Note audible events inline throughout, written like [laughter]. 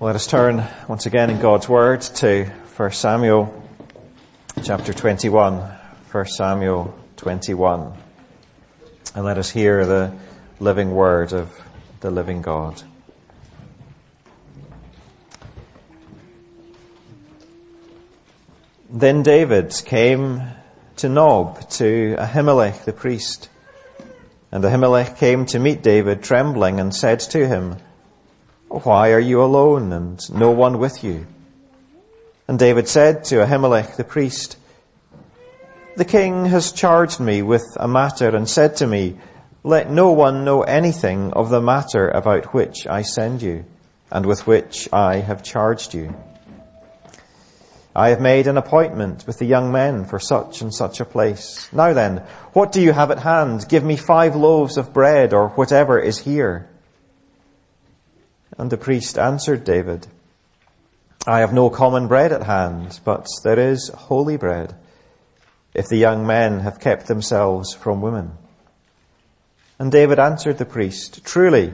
Let us turn once again in God's Word to 1 Samuel chapter 21. 1 Samuel 21. And let us hear the living word of the living God. Then David came to Nob, to Ahimelech the priest. And Ahimelech came to meet David trembling and said to him, why are you alone and no one with you? And David said to Ahimelech the priest, The king has charged me with a matter and said to me, Let no one know anything of the matter about which I send you and with which I have charged you. I have made an appointment with the young men for such and such a place. Now then, what do you have at hand? Give me five loaves of bread or whatever is here. And the priest answered David, I have no common bread at hand, but there is holy bread, if the young men have kept themselves from women. And David answered the priest, Truly,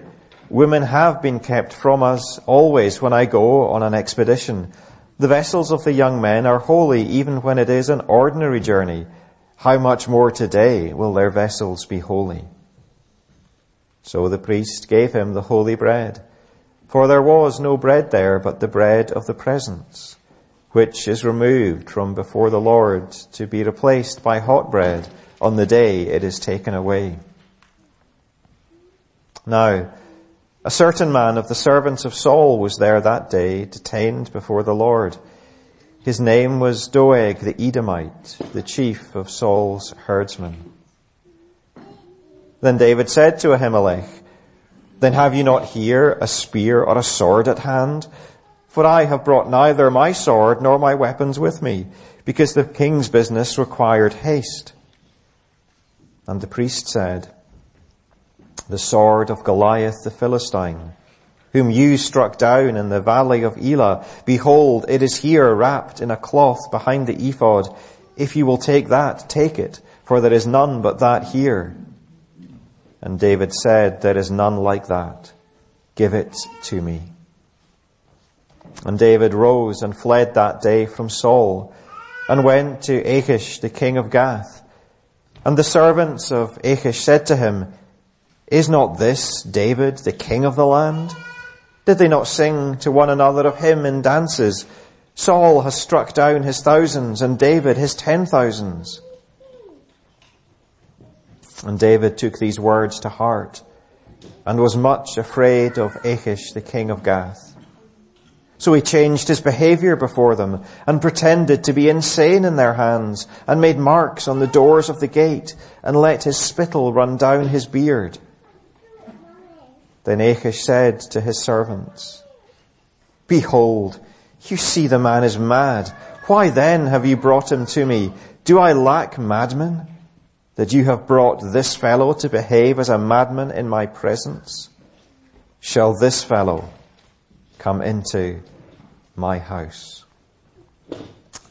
women have been kept from us always when I go on an expedition. The vessels of the young men are holy even when it is an ordinary journey. How much more today will their vessels be holy? So the priest gave him the holy bread for there was no bread there but the bread of the presence, which is removed from before the Lord to be replaced by hot bread on the day it is taken away. Now, a certain man of the servants of Saul was there that day, detained before the Lord. His name was Doeg the Edomite, the chief of Saul's herdsmen. Then David said to Ahimelech, then have you not here a spear or a sword at hand? For I have brought neither my sword nor my weapons with me, because the king's business required haste. And the priest said, The sword of Goliath the Philistine, whom you struck down in the valley of Elah, behold, it is here wrapped in a cloth behind the ephod. If you will take that, take it, for there is none but that here. And David said, There is none like that. Give it to me. And David rose and fled that day from Saul and went to Achish, the king of Gath. And the servants of Achish said to him, Is not this David, the king of the land? Did they not sing to one another of him in dances? Saul has struck down his thousands and David his ten thousands. And David took these words to heart and was much afraid of Achish, the king of Gath. So he changed his behavior before them and pretended to be insane in their hands and made marks on the doors of the gate and let his spittle run down his beard. Then Achish said to his servants, Behold, you see the man is mad. Why then have you brought him to me? Do I lack madmen? That you have brought this fellow to behave as a madman in my presence? Shall this fellow come into my house?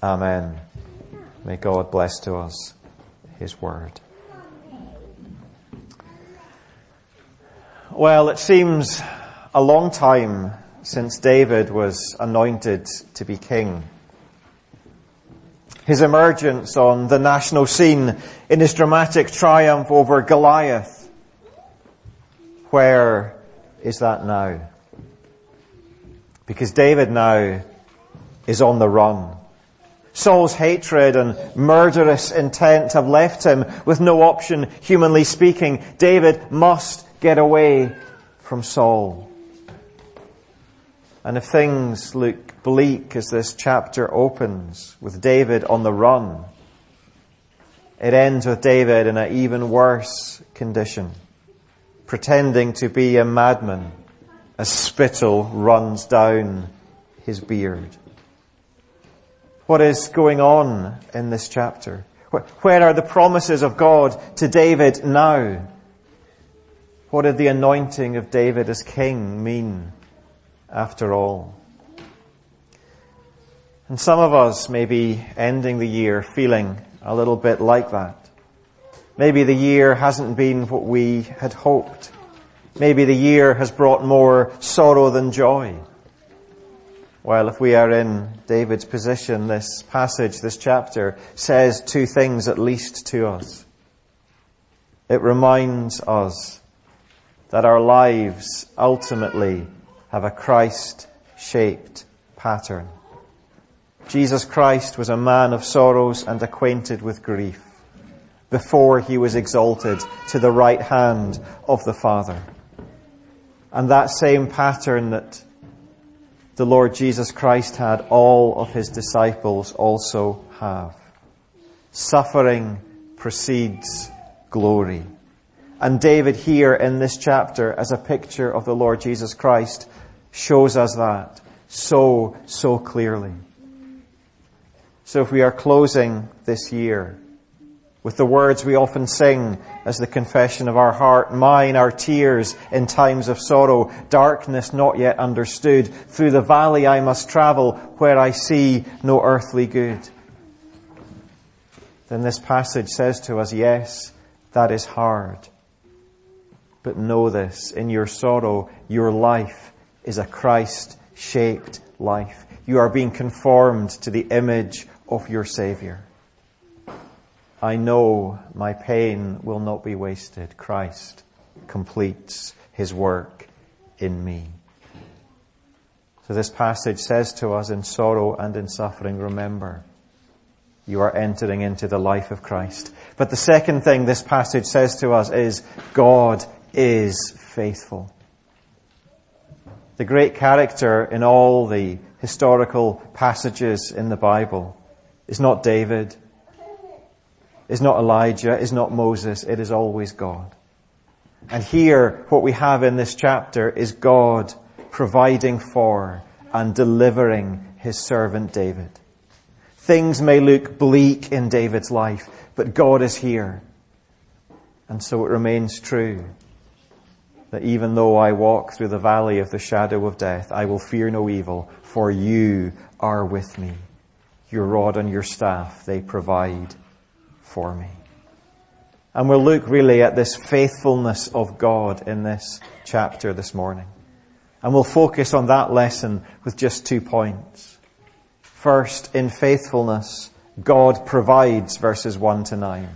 Amen. May God bless to us his word. Well, it seems a long time since David was anointed to be king his emergence on the national scene in his dramatic triumph over Goliath. Where is that now? Because David now is on the run. Saul's hatred and murderous intent have left him with no option, humanly speaking. David must get away from Saul. And if things look bleak as this chapter opens with David on the run, it ends with David in an even worse condition, pretending to be a madman as spittle runs down his beard. What is going on in this chapter? Where are the promises of God to David now? What did the anointing of David as king mean after all. And some of us may be ending the year feeling a little bit like that. Maybe the year hasn't been what we had hoped. Maybe the year has brought more sorrow than joy. Well, if we are in David's position, this passage, this chapter, says two things at least to us. It reminds us that our lives ultimately have a Christ-shaped pattern. Jesus Christ was a man of sorrows and acquainted with grief before he was exalted to the right hand of the Father. And that same pattern that the Lord Jesus Christ had, all of his disciples also have. Suffering precedes glory. And David here in this chapter, as a picture of the Lord Jesus Christ, shows us that so, so clearly. So if we are closing this year with the words we often sing as the confession of our heart, mine are tears in times of sorrow, darkness not yet understood, through the valley I must travel where I see no earthly good. Then this passage says to us, yes, that is hard. But know this, in your sorrow, your life is a Christ-shaped life. You are being conformed to the image of your Savior. I know my pain will not be wasted. Christ completes his work in me. So this passage says to us in sorrow and in suffering, remember, you are entering into the life of Christ. But the second thing this passage says to us is God is faithful. The great character in all the historical passages in the Bible is not David, is not Elijah, is not Moses, it is always God. And here, what we have in this chapter is God providing for and delivering his servant David. Things may look bleak in David's life, but God is here. And so it remains true that even though I walk through the valley of the shadow of death, I will fear no evil, for you are with me. Your rod and your staff, they provide for me. And we'll look really at this faithfulness of God in this chapter this morning. And we'll focus on that lesson with just two points. First, in faithfulness, God provides verses 1 to 9.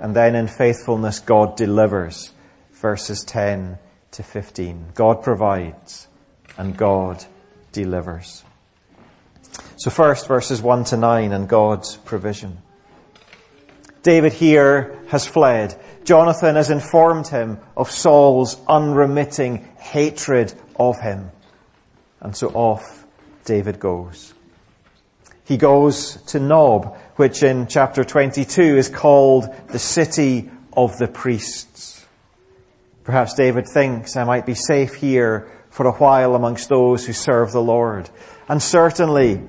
And then in faithfulness, God delivers verses 10 to 15. God provides and God delivers. So first, verses 1 to 9 and God's provision. David here has fled. Jonathan has informed him of Saul's unremitting hatred of him. And so off David goes. He goes to Nob, which in chapter 22 is called the city of the priests. Perhaps David thinks I might be safe here for a while amongst those who serve the Lord. And certainly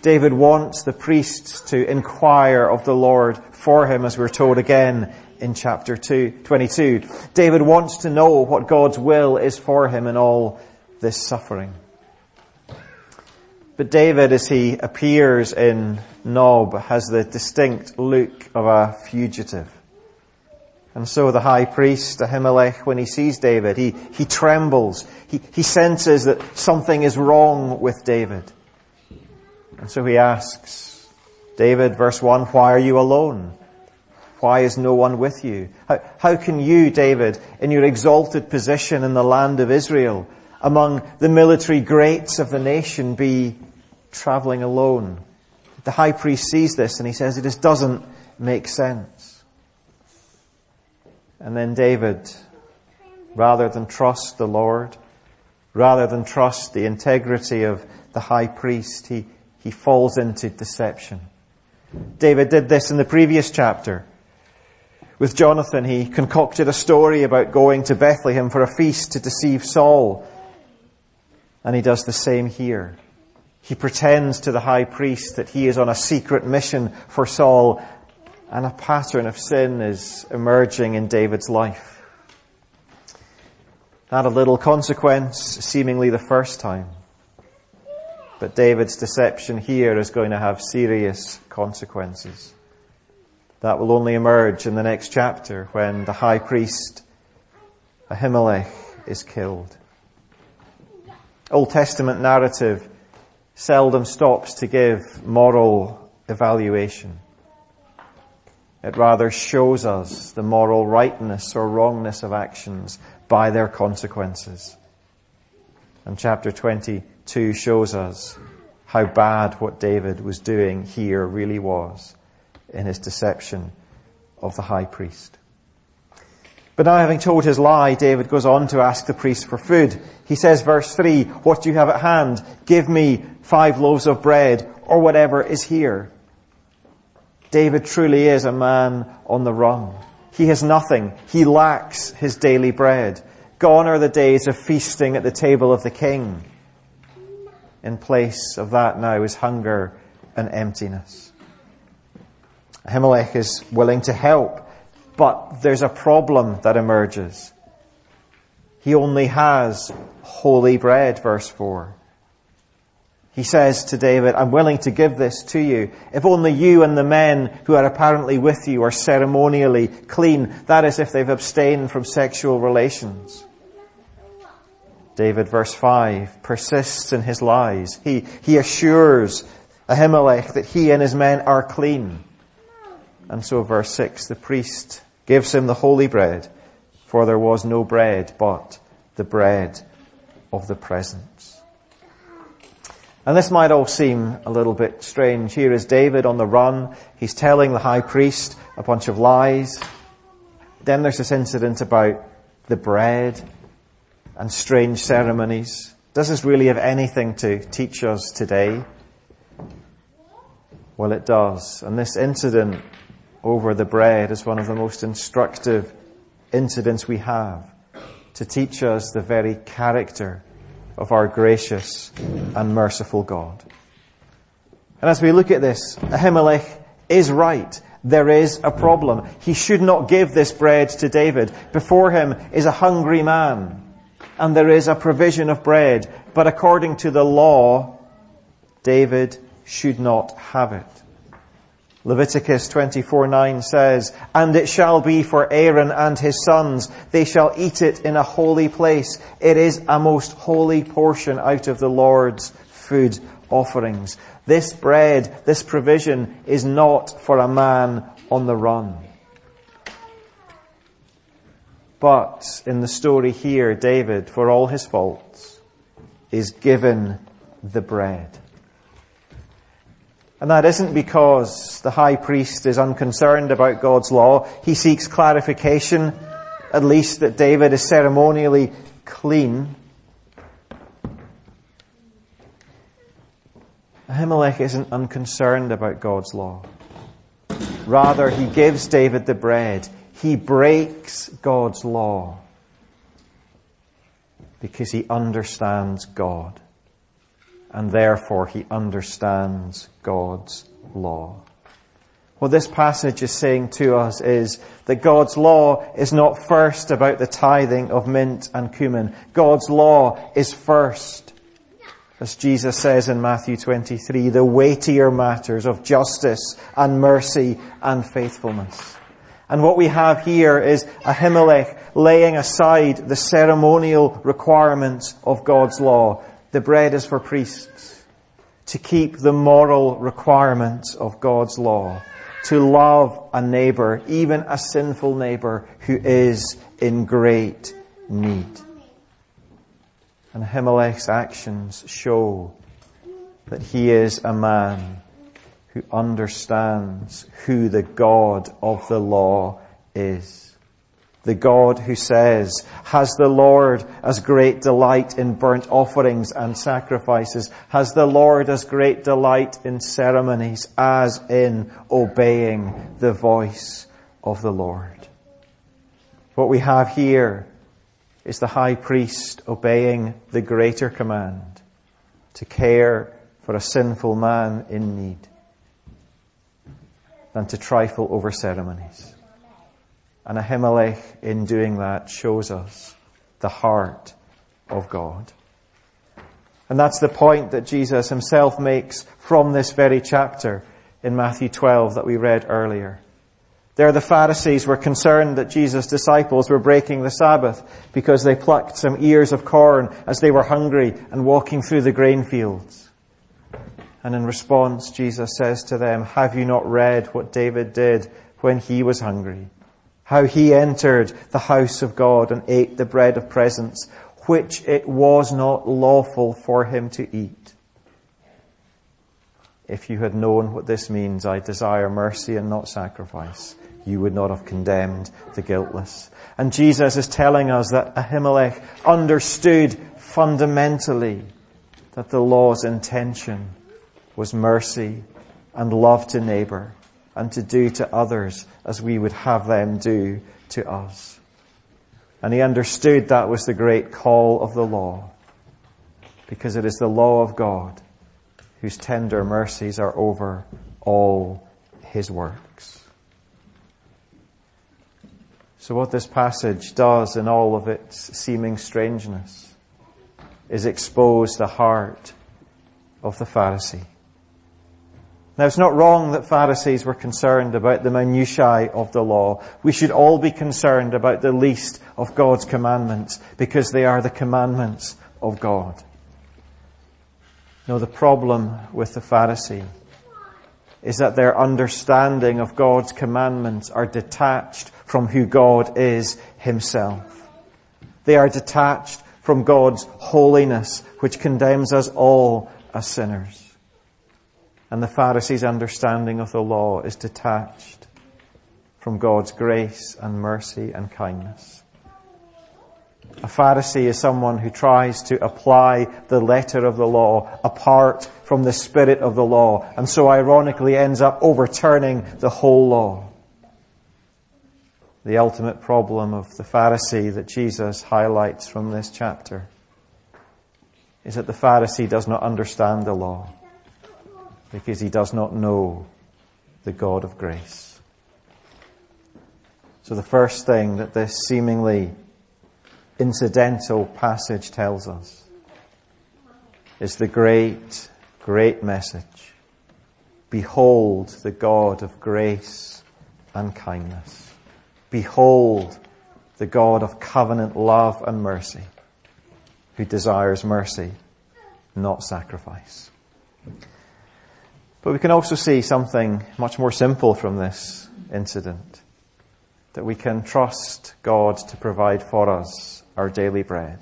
David wants the priests to inquire of the Lord for him, as we're told again in chapter two, 22. David wants to know what God's will is for him in all this suffering. But David, as he appears in Nob, has the distinct look of a fugitive. And so the high priest, Ahimelech, when he sees David, he, he trembles. He, he senses that something is wrong with David. And so he asks, David, verse 1, why are you alone? Why is no one with you? How, how can you, David, in your exalted position in the land of Israel, among the military greats of the nation, be traveling alone? The high priest sees this and he says it just doesn't make sense. And then David, rather than trust the Lord, rather than trust the integrity of the high priest, he, he falls into deception. David did this in the previous chapter. With Jonathan, he concocted a story about going to Bethlehem for a feast to deceive Saul. And he does the same here. He pretends to the high priest that he is on a secret mission for Saul, and a pattern of sin is emerging in David's life. Not a little consequence, seemingly the first time. But David's deception here is going to have serious consequences. That will only emerge in the next chapter when the high priest Ahimelech is killed. Old Testament narrative seldom stops to give moral evaluation. It rather shows us the moral rightness or wrongness of actions by their consequences. And chapter 22 shows us how bad what David was doing here really was in his deception of the high priest. But now having told his lie, David goes on to ask the priest for food. He says, verse 3, what do you have at hand? Give me five loaves of bread or whatever is here. David truly is a man on the run. He has nothing. He lacks his daily bread. Gone are the days of feasting at the table of the king. In place of that now is hunger and emptiness. Ahimelech is willing to help, but there's a problem that emerges. He only has holy bread, verse 4. He says to David, I'm willing to give this to you. If only you and the men who are apparently with you are ceremonially clean. That is if they've abstained from sexual relations. David, verse 5, persists in his lies. He, he assures Ahimelech that he and his men are clean. And so verse 6, the priest gives him the holy bread, for there was no bread but the bread of the presence. And this might all seem a little bit strange. Here is David on the run. He's telling the high priest a bunch of lies. Then there's this incident about the bread and strange ceremonies. Does this really have anything to teach us today? Well, it does. And this incident over the bread is one of the most instructive incidents we have to teach us the very character of our gracious and merciful God. And as we look at this, Ahimelech is right. There is a problem. He should not give this bread to David. Before him is a hungry man, and there is a provision of bread, but according to the law, David should not have it. Leviticus 24:9 says, And it shall be for Aaron and his sons, they shall eat it in a holy place. It is a most holy portion out of the Lord's food offerings. This bread, this provision is not for a man on the run. But in the story here, David, for all his faults, is given the bread. And that isn't because the high priest is unconcerned about God's law. He seeks clarification, at least that David is ceremonially clean. Ahimelech isn't unconcerned about God's law. Rather, he gives David the bread. He breaks God's law because he understands God and therefore he understands God's law. What this passage is saying to us is that God's law is not first about the tithing of mint and cumin. God's law is first. As Jesus says in Matthew 23, the weightier matters of justice and mercy and faithfulness. And what we have here is Ahimelech laying aside the ceremonial requirements of God's law the bread is for priests to keep the moral requirements of God's law, to love a neighbor, even a sinful neighbor who is in great need. And Ahimelech's actions show that he is a man who understands who the God of the law is the God who says, has the Lord as great delight in burnt offerings and sacrifices? Has the Lord as great delight in ceremonies as in obeying the voice of the Lord? What we have here is the high priest obeying the greater command to care for a sinful man in need than to trifle over ceremonies. And Ahimelech, in doing that, shows us the heart of God. And that's the point that Jesus himself makes from this very chapter in Matthew 12 that we read earlier. There the Pharisees were concerned that Jesus' disciples were breaking the Sabbath because they plucked some ears of corn as they were hungry and walking through the grain fields. And in response, Jesus says to them, have you not read what David did when he was hungry? How he entered the house of God and ate the bread of presence, which it was not lawful for him to eat. If you had known what this means, I desire mercy and not sacrifice, you would not have condemned the guiltless. And Jesus is telling us that Ahimelech understood fundamentally that the law's intention was mercy and love to neighbor and to do to others as we would have them do to us. And he understood that was the great call of the law because it is the law of God whose tender mercies are over all his works. So what this passage does in all of its seeming strangeness is expose the heart of the Pharisee. Now it's not wrong that Pharisees were concerned about the minutiae of the law. We should all be concerned about the least of God's commandments because they are the commandments of God. No, the problem with the Pharisee is that their understanding of God's commandments are detached from who God is himself. They are detached from God's holiness, which condemns us all as sinners and the Pharisees' understanding of the law is detached from God's grace and mercy and kindness. A Pharisee is someone who tries to apply the letter of the law apart from the spirit of the law, and so ironically ends up overturning the whole law. The ultimate problem of the Pharisee that Jesus highlights from this chapter is that the Pharisee does not understand the law because he does not know the God of grace. So the first thing that this seemingly incidental passage tells us is the great, great message. Behold the God of grace and kindness. Behold the God of covenant love and mercy who desires mercy, not sacrifice. But we can also see something much more simple from this incident. That we can trust God to provide for us our daily bread.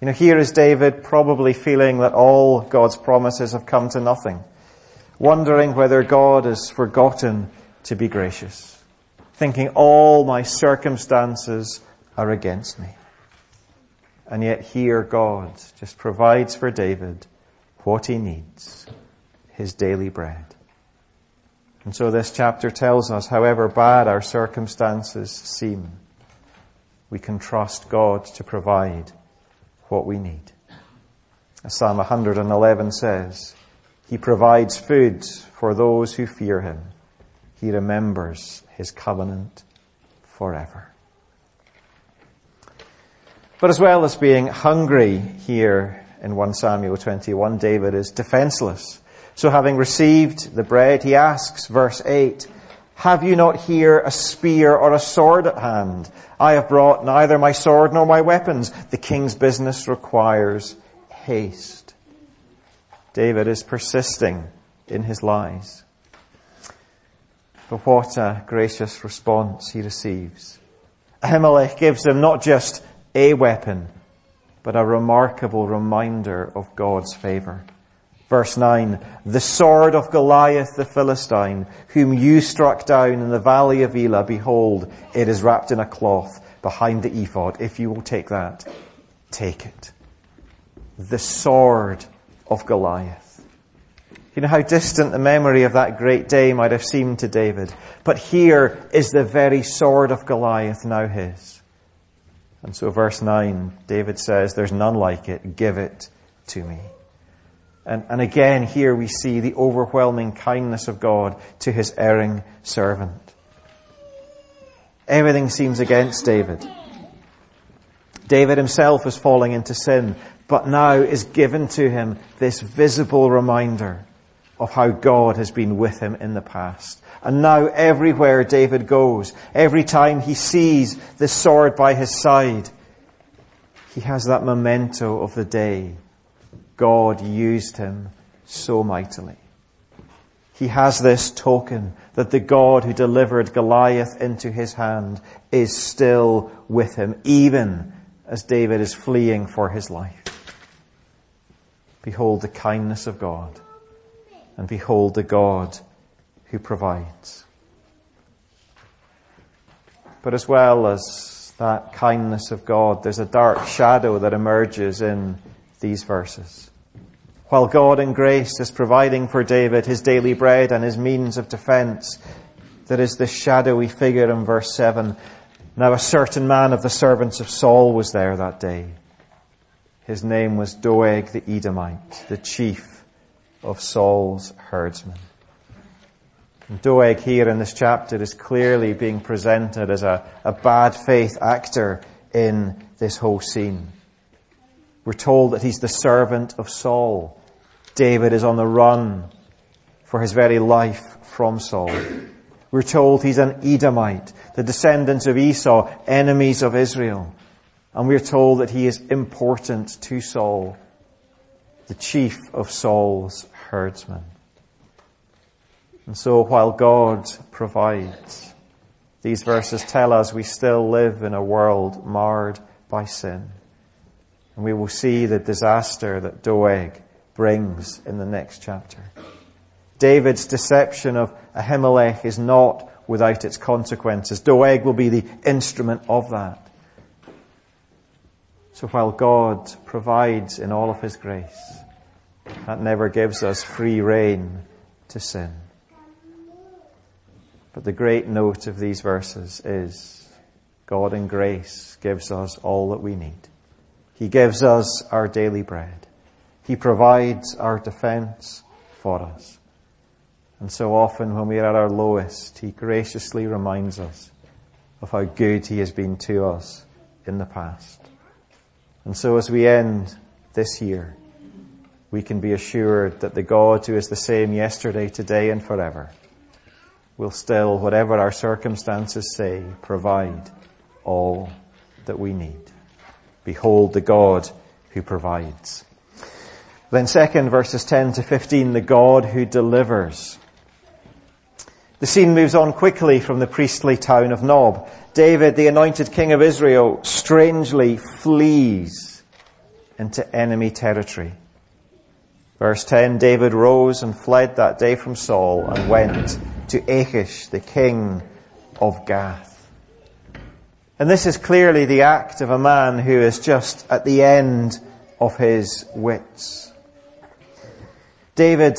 You know, here is David probably feeling that all God's promises have come to nothing. Wondering whether God has forgotten to be gracious. Thinking all my circumstances are against me. And yet here God just provides for David what he needs his daily bread. And so this chapter tells us, however bad our circumstances seem, we can trust God to provide what we need. As Psalm 111 says, He provides food for those who fear Him. He remembers His covenant forever. But as well as being hungry here in 1 Samuel 21, David is defenseless so having received the bread, he asks, verse 8, Have you not here a spear or a sword at hand? I have brought neither my sword nor my weapons. The king's business requires haste. David is persisting in his lies. But what a gracious response he receives. Ahimelech gives him not just a weapon, but a remarkable reminder of God's favor. Verse 9, the sword of Goliath the Philistine, whom you struck down in the valley of Elah, behold, it is wrapped in a cloth behind the ephod. If you will take that, take it. The sword of Goliath. You know how distant the memory of that great day might have seemed to David. But here is the very sword of Goliath now his. And so verse 9, David says, there's none like it. Give it to me. And, and again, here we see the overwhelming kindness of God to his erring servant. Everything seems against David. David himself is falling into sin, but now is given to him this visible reminder of how God has been with him in the past. And now everywhere David goes, every time he sees the sword by his side, he has that memento of the day God used him so mightily. He has this token that the God who delivered Goliath into his hand is still with him, even as David is fleeing for his life. Behold the kindness of God, and behold the God who provides. But as well as that kindness of God, there's a dark shadow that emerges in these verses. While God in grace is providing for David his daily bread and his means of defense, there is this shadowy figure in verse 7. Now a certain man of the servants of Saul was there that day. His name was Doeg the Edomite, the chief of Saul's herdsmen. Doeg here in this chapter is clearly being presented as a, a bad faith actor in this whole scene. We're told that he's the servant of Saul. David is on the run for his very life from Saul. We're told he's an Edomite, the descendants of Esau, enemies of Israel. And we're told that he is important to Saul, the chief of Saul's herdsmen. And so while God provides, these verses tell us we still live in a world marred by sin. And we will see the disaster that Doeg brings in the next chapter. David's deception of Ahimelech is not without its consequences. Doeg will be the instrument of that. So while God provides in all of His grace, that never gives us free rein to sin. But the great note of these verses is God in grace gives us all that we need. He gives us our daily bread. He provides our defense for us. And so often when we are at our lowest, He graciously reminds us of how good He has been to us in the past. And so as we end this year, we can be assured that the God who is the same yesterday, today and forever will still, whatever our circumstances say, provide all that we need. Behold the God who provides. Then second, verses 10 to 15, the God who delivers. The scene moves on quickly from the priestly town of Nob. David, the anointed king of Israel, strangely flees into enemy territory. Verse 10, David rose and fled that day from Saul and went to Achish, the king of Gath. And this is clearly the act of a man who is just at the end of his wits. David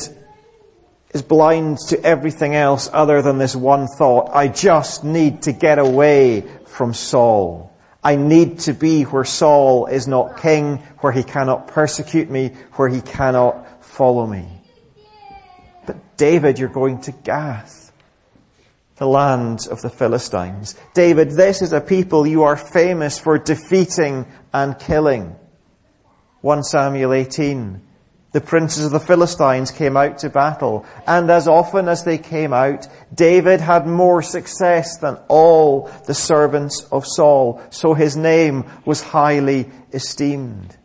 is blind to everything else other than this one thought. I just need to get away from Saul. I need to be where Saul is not king, where he cannot persecute me, where he cannot follow me. But David, you're going to Gath the land of the Philistines. David, this is a people you are famous for defeating and killing. 1 Samuel 18. The princes of the Philistines came out to battle, and as often as they came out, David had more success than all the servants of Saul, so his name was highly esteemed.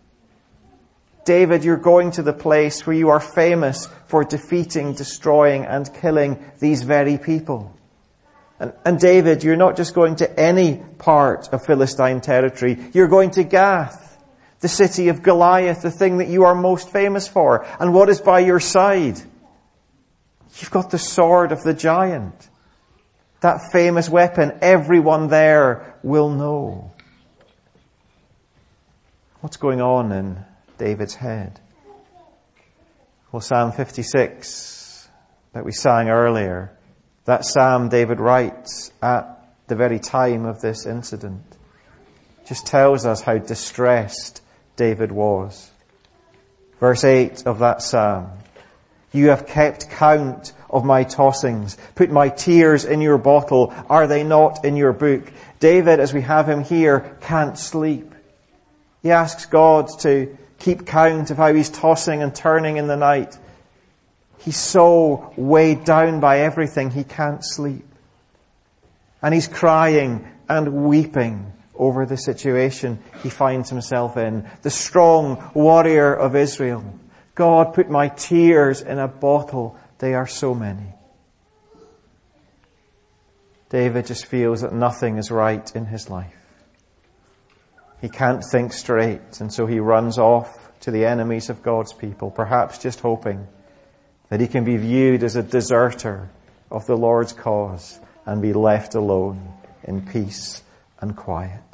David, you're going to the place where you are famous for defeating, destroying, and killing these very people. And, and, David, you're not just going to any part of Philistine territory. You're going to Gath, the city of Goliath, the thing that you are most famous for. And what is by your side? You've got the sword of the giant. That famous weapon everyone there will know. What's going on in David's head? Well, Psalm 56 that we sang earlier that psalm David writes at the very time of this incident just tells us how distressed David was. Verse 8 of that psalm. You have kept count of my tossings. Put my tears in your bottle. Are they not in your book? David, as we have him here, can't sleep. He asks God to keep count of how he's tossing and turning in the night. He's so weighed down by everything he can't sleep. And he's crying and weeping over the situation he finds himself in. The strong warrior of Israel, God, put my tears in a bottle. They are so many. David just feels that nothing is right in his life. He can't think straight, and so he runs off to the enemies of God's people, perhaps just hoping that he can be viewed as a deserter of the Lord's cause and be left alone in peace and quiet.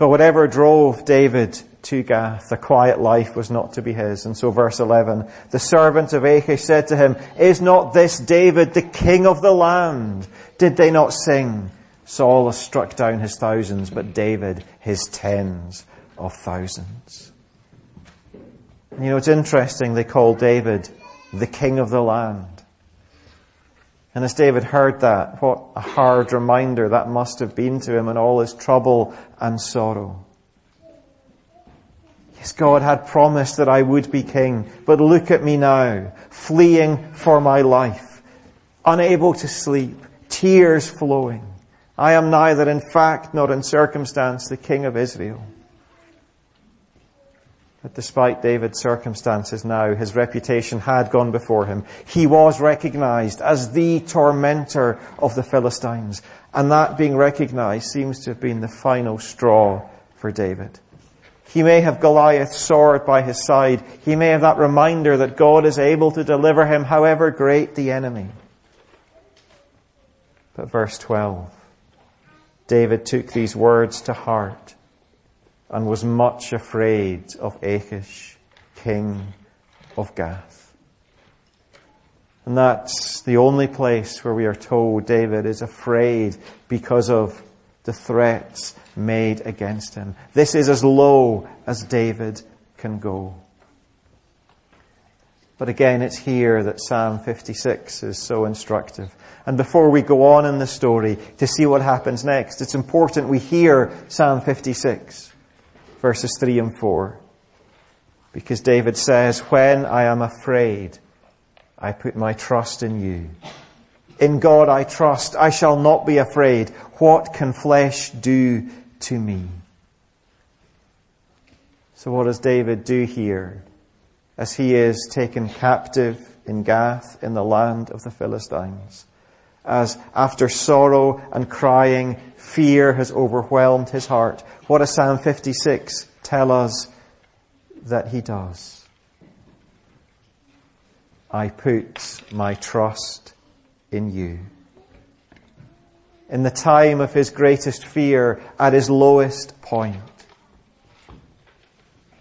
But whatever drove David to Gath, the quiet life was not to be his. And so verse 11, the servant of Achish said to him, Is not this David the king of the land? Did they not sing? Saul has struck down his thousands, but David his tens of thousands. You know, it's interesting they call David the king of the land. And as David heard that, what a hard reminder that must have been to him in all his trouble and sorrow. Yes, God had promised that I would be king, but look at me now, fleeing for my life, unable to sleep, tears flowing. I am neither in fact nor in circumstance the king of Israel. But despite David's circumstances now, his reputation had gone before him. He was recognized as the tormentor of the Philistines. And that being recognized seems to have been the final straw for David. He may have Goliath's sword by his side. He may have that reminder that God is able to deliver him however great the enemy. But verse 12. David took these words to heart and was much afraid of Achish, king of Gath. And that's the only place where we are told David is afraid because of the threats made against him. This is as low as David can go. But again, it's here that Psalm 56 is so instructive. And before we go on in the story to see what happens next, it's important we hear Psalm 56 verses 3 and 4. Because David says, When I am afraid, I put my trust in you. In God I trust. I shall not be afraid. What can flesh do to me? So what does David do here as he is taken captive in Gath in the land of the Philistines? As after sorrow and crying, fear has overwhelmed his heart. What does Psalm 56 tell us that he does? I put my trust in you. In the time of his greatest fear, at his lowest point,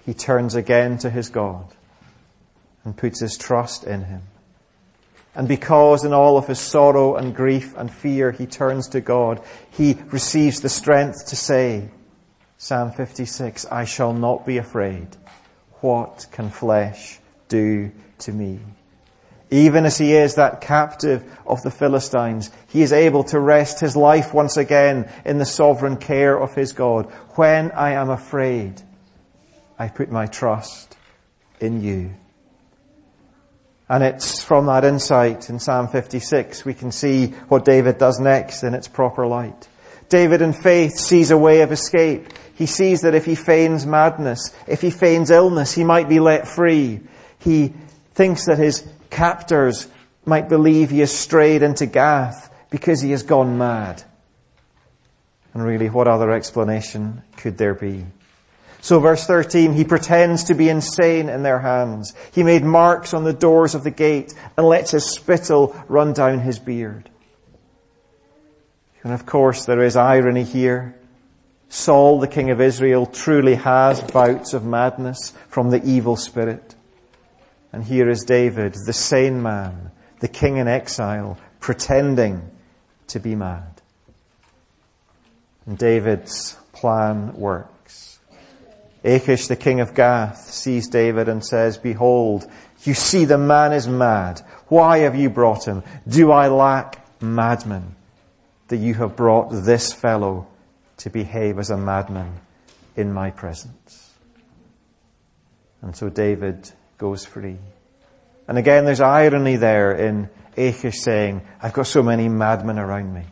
he turns again to his God and puts his trust in him. And because in all of his sorrow and grief and fear he turns to God, he receives the strength to say, Psalm 56, I shall not be afraid. What can flesh do to me? Even as he is that captive of the Philistines, he is able to rest his life once again in the sovereign care of his God. When I am afraid, I put my trust in you. And it's from that insight in Psalm 56 we can see what David does next in its proper light. David in faith sees a way of escape. He sees that if he feigns madness, if he feigns illness, he might be let free. He thinks that his captors might believe he has strayed into Gath because he has gone mad. And really, what other explanation could there be? So verse 13, he pretends to be insane in their hands. He made marks on the doors of the gate and lets his spittle run down his beard. And of course there is irony here. Saul, the king of Israel, truly has bouts of madness from the evil spirit. And here is David, the sane man, the king in exile, pretending to be mad. And David's plan works. Achish, the king of Gath, sees David and says, Behold, you see the man is mad. Why have you brought him? Do I lack madmen that you have brought this fellow to behave as a madman in my presence? And so David goes free. And again, there's irony there in Achish saying, I've got so many madmen around me.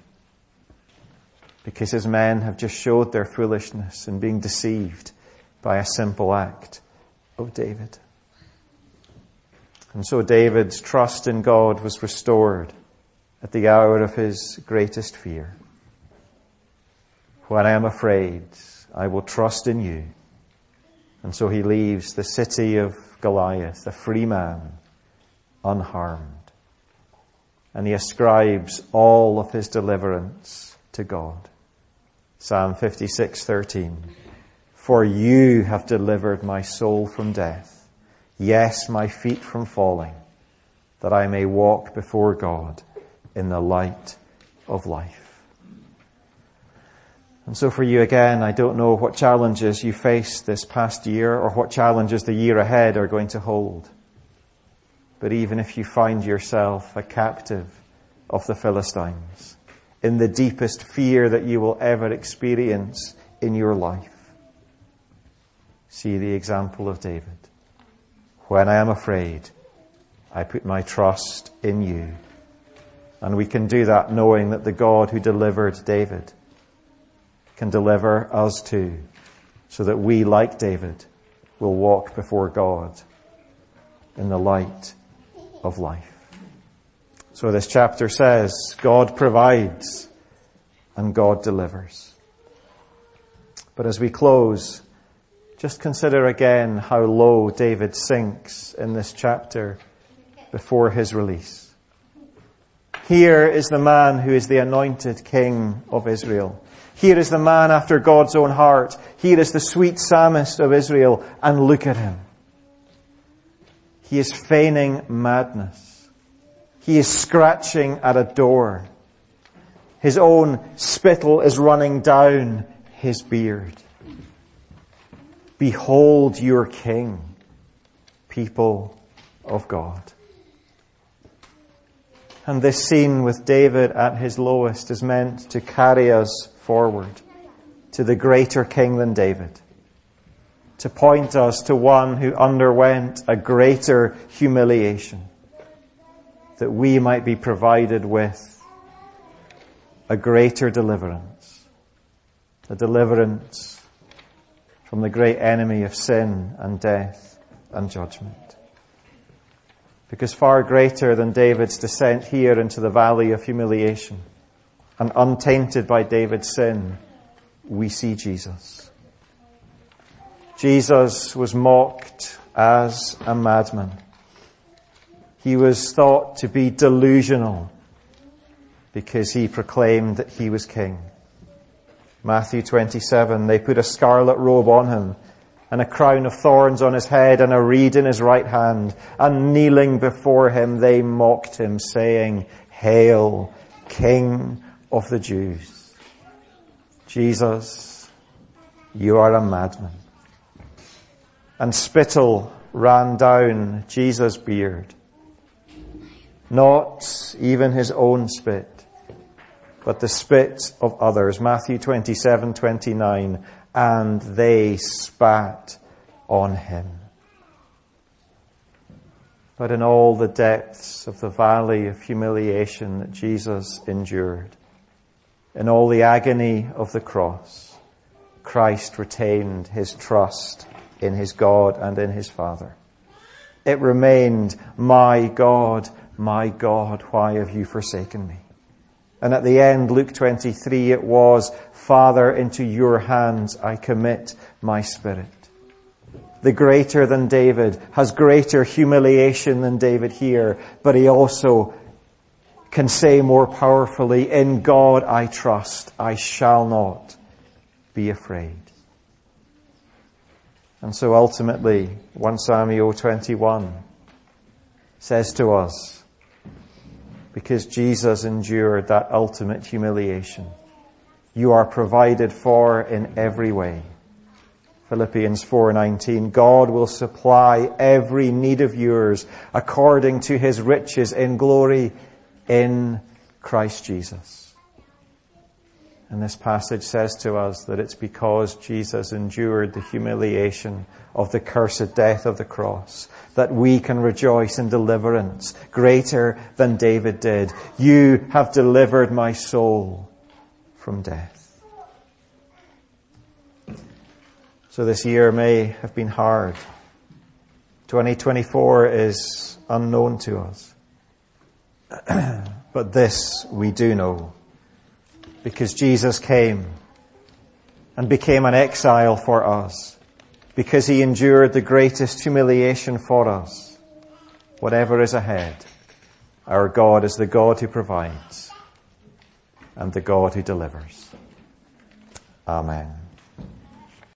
Because his men have just showed their foolishness and being deceived by a simple act of David. And so David's trust in God was restored at the hour of his greatest fear. When I am afraid, I will trust in you. And so he leaves the city of Goliath, a free man, unharmed. And he ascribes all of his deliverance to God. Psalm 56:13 For you have delivered my soul from death yes my feet from falling that I may walk before God in the light of life and so for you again I don't know what challenges you faced this past year or what challenges the year ahead are going to hold but even if you find yourself a captive of the Philistines in the deepest fear that you will ever experience in your life. See the example of David. When I am afraid, I put my trust in you. And we can do that knowing that the God who delivered David can deliver us too, so that we, like David, will walk before God in the light of life. So this chapter says, God provides and God delivers. But as we close, just consider again how low David sinks in this chapter before his release. Here is the man who is the anointed king of Israel. Here is the man after God's own heart. Here is the sweet psalmist of Israel. And look at him. He is feigning madness. He is scratching at a door. His own spittle is running down his beard. Behold your king, people of God. And this scene with David at his lowest is meant to carry us forward to the greater king than David. To point us to one who underwent a greater humiliation that we might be provided with a greater deliverance, a deliverance from the great enemy of sin and death and judgment. Because far greater than David's descent here into the valley of humiliation and untainted by David's sin, we see Jesus. Jesus was mocked as a madman. He was thought to be delusional because he proclaimed that he was king. Matthew 27, they put a scarlet robe on him and a crown of thorns on his head and a reed in his right hand. And kneeling before him, they mocked him saying, Hail, King of the Jews. Jesus, you are a madman. And spittle ran down Jesus' beard not even his own spit, but the spit of others. Matthew 27, 29. And they spat on him. But in all the depths of the valley of humiliation that Jesus endured, in all the agony of the cross, Christ retained his trust in his God and in his Father. It remained, my God, my God, why have you forsaken me? And at the end, Luke 23, it was, Father, into your hands I commit my spirit. The greater than David has greater humiliation than David here, but he also can say more powerfully, in God I trust, I shall not be afraid. And so ultimately, 1 Samuel 21 says to us, because Jesus endured that ultimate humiliation. You are provided for in every way. Philippians 4:19 God will supply every need of yours according to his riches in glory in Christ Jesus. And this passage says to us that it's because Jesus endured the humiliation of the cursed death of the cross that we can rejoice in deliverance greater than David did. You have delivered my soul from death. So this year may have been hard. 2024 is unknown to us. [clears throat] but this we do know because Jesus came and became an exile for us because he endured the greatest humiliation for us. Whatever is ahead, our God is the God who provides and the God who delivers. Amen.